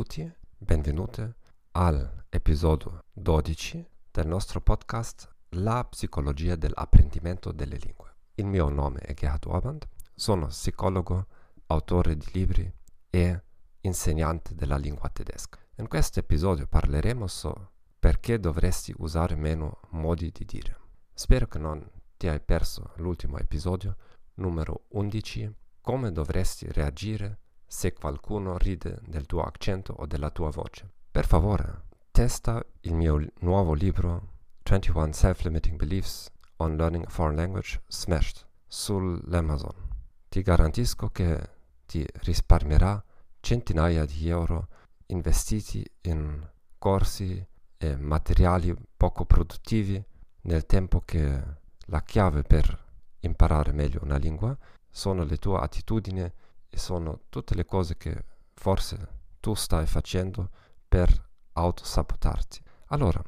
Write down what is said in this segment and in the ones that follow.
Benvenuti, benvenute all'episodio 12 del nostro podcast La psicologia dell'apprendimento delle lingue. Il mio nome è Gerhard Orband, sono psicologo, autore di libri e insegnante della lingua tedesca. In questo episodio parleremo su perché dovresti usare meno modi di dire. Spero che non ti hai perso l'ultimo episodio, numero 11, come dovresti reagire se qualcuno ride del tuo accento o della tua voce. Per favore, testa il mio nuovo libro 21 Self-Limiting Beliefs on Learning a Foreign Language Smashed sull'Amazon. Ti garantisco che ti risparmierà centinaia di euro investiti in corsi e materiali poco produttivi nel tempo che la chiave per imparare meglio una lingua sono le tue attitudini e sono tutte le cose che forse tu stai facendo per autosabotarti. Allora,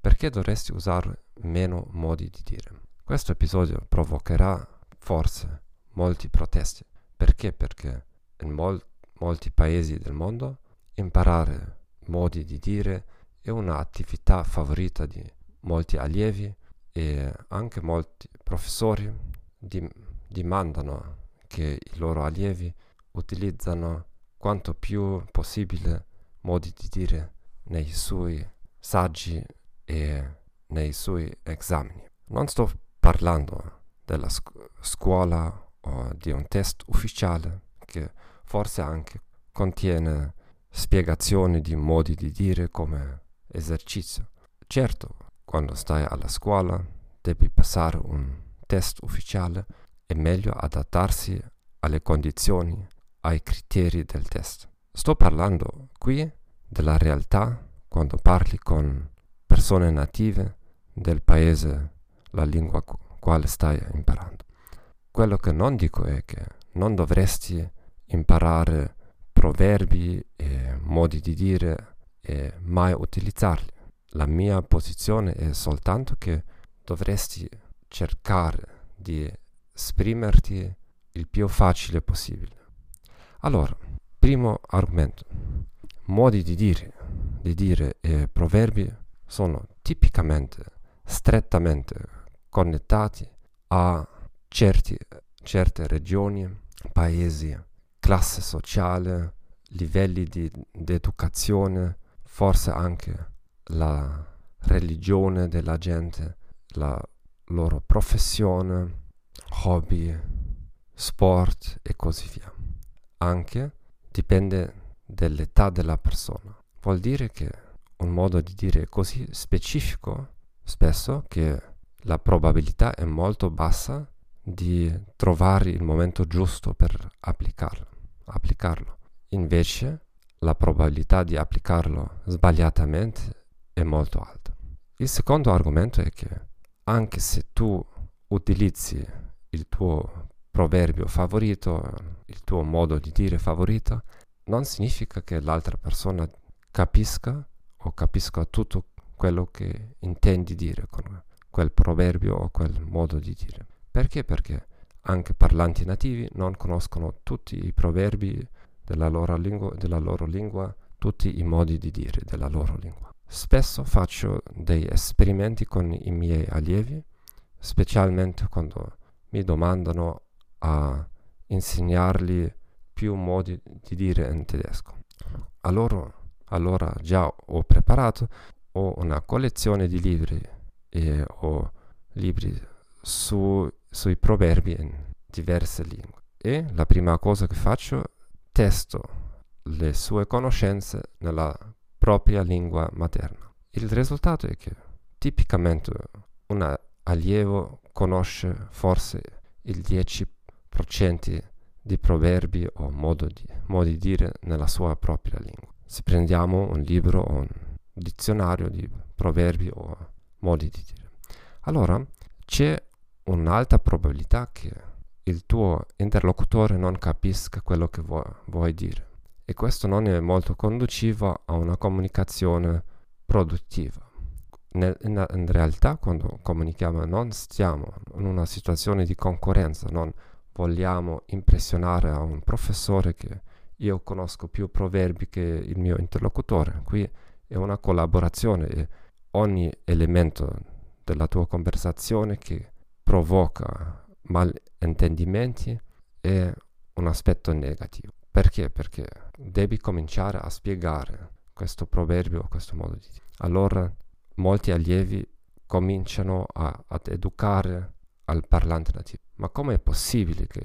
perché dovresti usare meno modi di dire? Questo episodio provocherà forse molti protesti. Perché? Perché in mol- molti paesi del mondo imparare modi di dire è un'attività favorita di molti allievi e anche molti professori di- dimandano che i loro allievi utilizzano quanto più possibile modi di dire nei suoi saggi e nei suoi esami. Non sto parlando della scu- scuola o di un test ufficiale che forse anche contiene spiegazioni di modi di dire come esercizio. Certo, quando stai alla scuola devi passare un test ufficiale, è meglio adattarsi alle condizioni, ai criteri del test. Sto parlando qui della realtà quando parli con persone native del paese, la lingua quale stai imparando. Quello che non dico è che non dovresti imparare proverbi e modi di dire e mai utilizzarli. La mia posizione è soltanto che dovresti cercare di esprimerti il più facile possibile. Allora, primo argomento. Modi di dire, di dire e proverbi sono tipicamente, strettamente connettati a certi, certe regioni, paesi, classe sociale, livelli di, di educazione, forse anche la religione della gente, la loro professione, hobby, sport e così via. Anche dipende dall'età della persona. Vuol dire che un modo di dire così specifico spesso che la probabilità è molto bassa di trovare il momento giusto per applicarlo. applicarlo. Invece la probabilità di applicarlo sbagliatamente è molto alta. Il secondo argomento è che anche se tu utilizzi il tuo proverbio favorito, il tuo modo di dire favorito, non significa che l'altra persona capisca o capisca tutto quello che intendi dire con quel proverbio o quel modo di dire. Perché? Perché anche parlanti nativi non conoscono tutti i proverbi della loro lingua, della loro lingua tutti i modi di dire della loro lingua. Spesso faccio dei esperimenti con i miei allievi, specialmente quando mi domandano a insegnargli più modi di dire in tedesco. Allora, allora già ho preparato ho una collezione di libri e ho libri su, sui proverbi in diverse lingue. E la prima cosa che faccio, testo le sue conoscenze nella propria lingua materna. Il risultato è che tipicamente un allievo conosce forse il 10% di proverbi o di, modi di dire nella sua propria lingua. Se prendiamo un libro o un dizionario di proverbi o modi di dire. Allora c'è un'alta probabilità che il tuo interlocutore non capisca quello che vuoi, vuoi dire e questo non è molto conducivo a una comunicazione produttiva. Nel, in, in, realtà quando comunichiamo non stiamo in una situazione di concorrenza, non vogliamo impressionare a un professore che io conosco più proverbi che il mio interlocutore. Qui è una collaborazione e ogni elemento della tua conversazione che provoca malintendimenti è un aspetto negativo. Perché? Perché devi cominciare a spiegare questo proverbio, questo modo di dire. Allora molti allievi cominciano a, ad educare al parlante nativo. Ma come è possibile che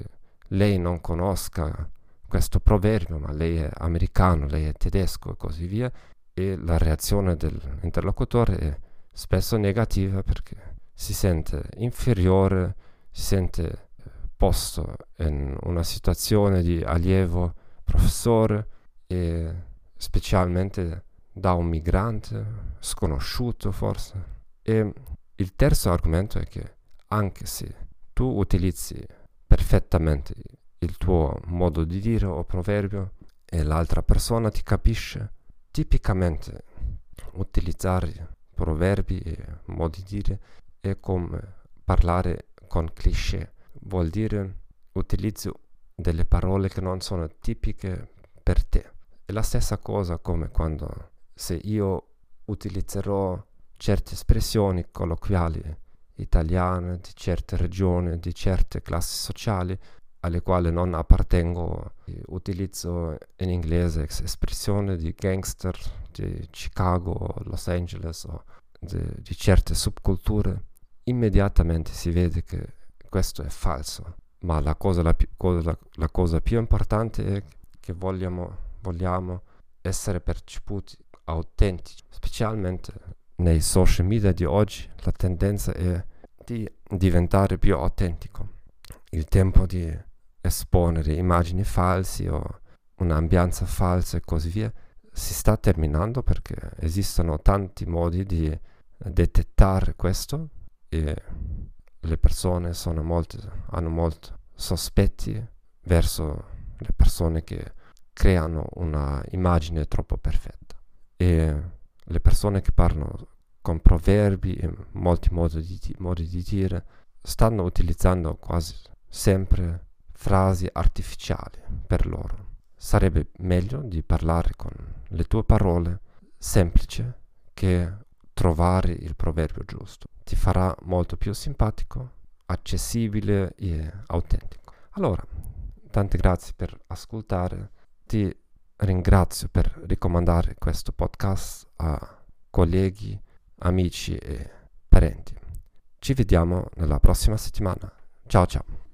lei non conosca questo proverbio, ma lei è americano, lei è tedesco e così via? E la reazione dell'interlocutore è spesso negativa perché si sente inferiore, si sente posto in una situazione di allievo professore e specialmente da un migrante sconosciuto forse. E il terzo argomento è che anche se tu utilizzi perfettamente il tuo modo di dire o proverbio e l'altra persona ti capisce, tipicamente utilizzare proverbi e modi di dire è come parlare con cliché, vuol dire utilizzo delle parole che non sono tipiche per te. È la stessa cosa come quando se io utilizzerò certe espressioni colloquiali italiane di certe regioni, di certe classi sociali alle quali non appartengo, utilizzo in inglese espressioni di gangster di Chicago, Los Angeles o di, di certe subculture, immediatamente si vede che questo è falso. Ma la cosa, la, la, la cosa più importante è che vogliamo, vogliamo essere perceputi autentici, specialmente nei social media di oggi la tendenza è di diventare più autentico. Il tempo di esponere immagini falsi o un'ambianza falsa e così via si sta terminando perché esistono tanti modi di detettare questo e le persone molto, hanno molti sospetti verso le persone che creano una immagine troppo perfetta e le persone che parlano con proverbi e molti modi di, modi di dire stanno utilizzando quasi sempre frasi artificiali per loro. Sarebbe meglio di parlare con le tue parole semplice che trovare il proverbio giusto. Ti farà molto più simpatico, accessibile e autentico. Allora, tante grazie per ascoltare. Ti ringrazio per ricomandare questo podcast a colleghi, amici e parenti. Ci vediamo nella prossima settimana. Ciao ciao.